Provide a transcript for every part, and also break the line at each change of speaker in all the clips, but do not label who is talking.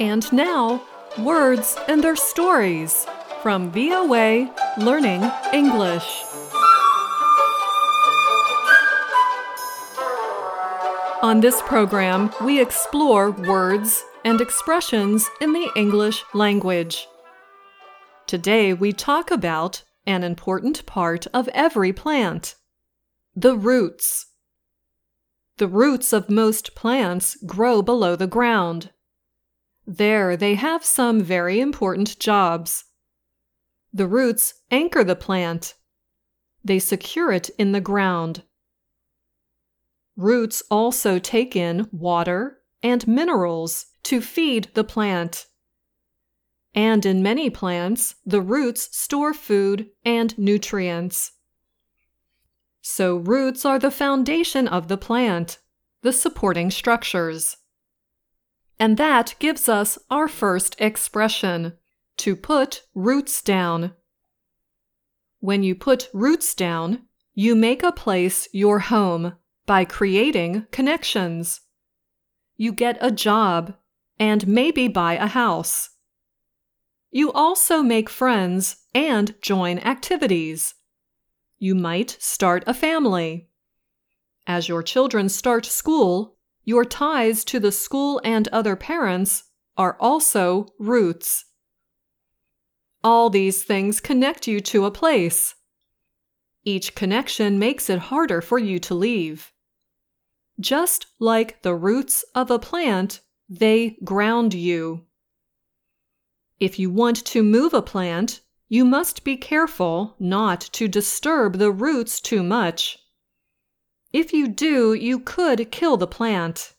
And now, words and their stories from VOA Learning English. On this program, we explore words and expressions in the English language. Today, we talk about an important part of every plant the roots. The roots of most plants grow below the ground. There, they have some very important jobs. The roots anchor the plant, they secure it in the ground. Roots also take in water and minerals to feed the plant. And in many plants, the roots store food and nutrients. So, roots are the foundation of the plant, the supporting structures. And that gives us our first expression to put roots down. When you put roots down, you make a place your home by creating connections. You get a job and maybe buy a house. You also make friends and join activities. You might start a family. As your children start school, your ties to the school and other parents are also roots. All these things connect you to a place. Each connection makes it harder for you to leave. Just like the roots of a plant, they ground you. If you want to move a plant, you must be careful not to disturb the roots too much. If you do, you could kill the plant.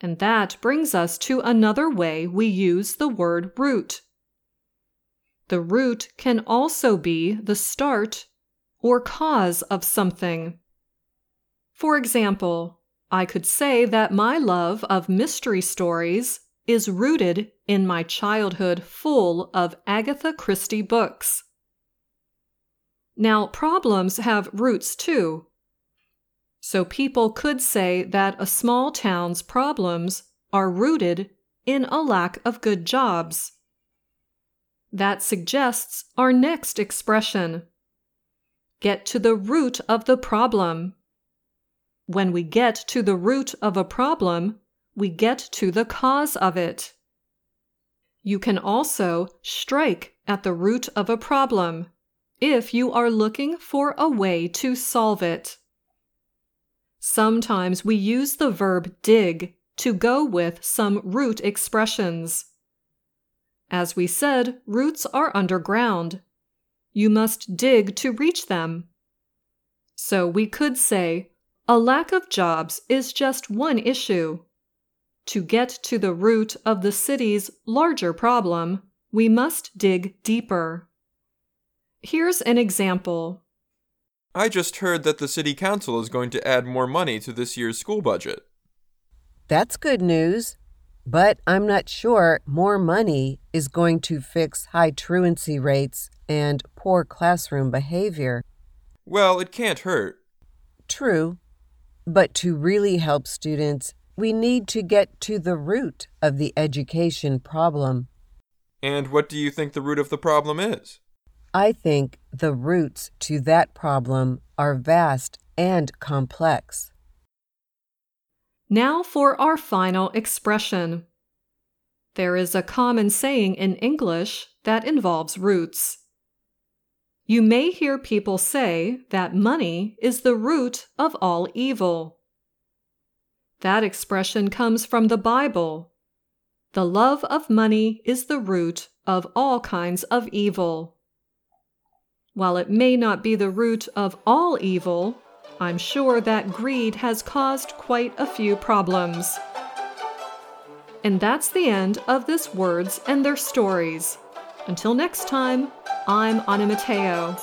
And that brings us to another way we use the word root. The root can also be the start or cause of something. For example, I could say that my love of mystery stories is rooted in my childhood full of Agatha Christie books. Now, problems have roots too. So people could say that a small town's problems are rooted in a lack of good jobs. That suggests our next expression get to the root of the problem. When we get to the root of a problem, we get to the cause of it. You can also strike at the root of a problem if you are looking for a way to solve it. Sometimes we use the verb dig to go with some root expressions. As we said, roots are underground. You must dig to reach them. So we could say, a lack of jobs is just one issue. To get to the root of the city's larger problem, we must dig deeper. Here's an example.
I just heard that the city council is going to add more money to this year's school budget.
That's good news. But I'm not sure more money is going to fix high truancy rates and poor classroom behavior.
Well, it can't hurt.
True. But to really help students, we need to get to the root of the education problem.
And what do you think the root of the problem is?
I think the roots to that problem are vast and complex.
Now for our final expression. There is a common saying in English that involves roots. You may hear people say that money is the root of all evil. That expression comes from the Bible. The love of money is the root of all kinds of evil. While it may not be the root of all evil, I'm sure that greed has caused quite a few problems. And that's the end of this Words and Their Stories. Until next time, I'm Anna Matteo.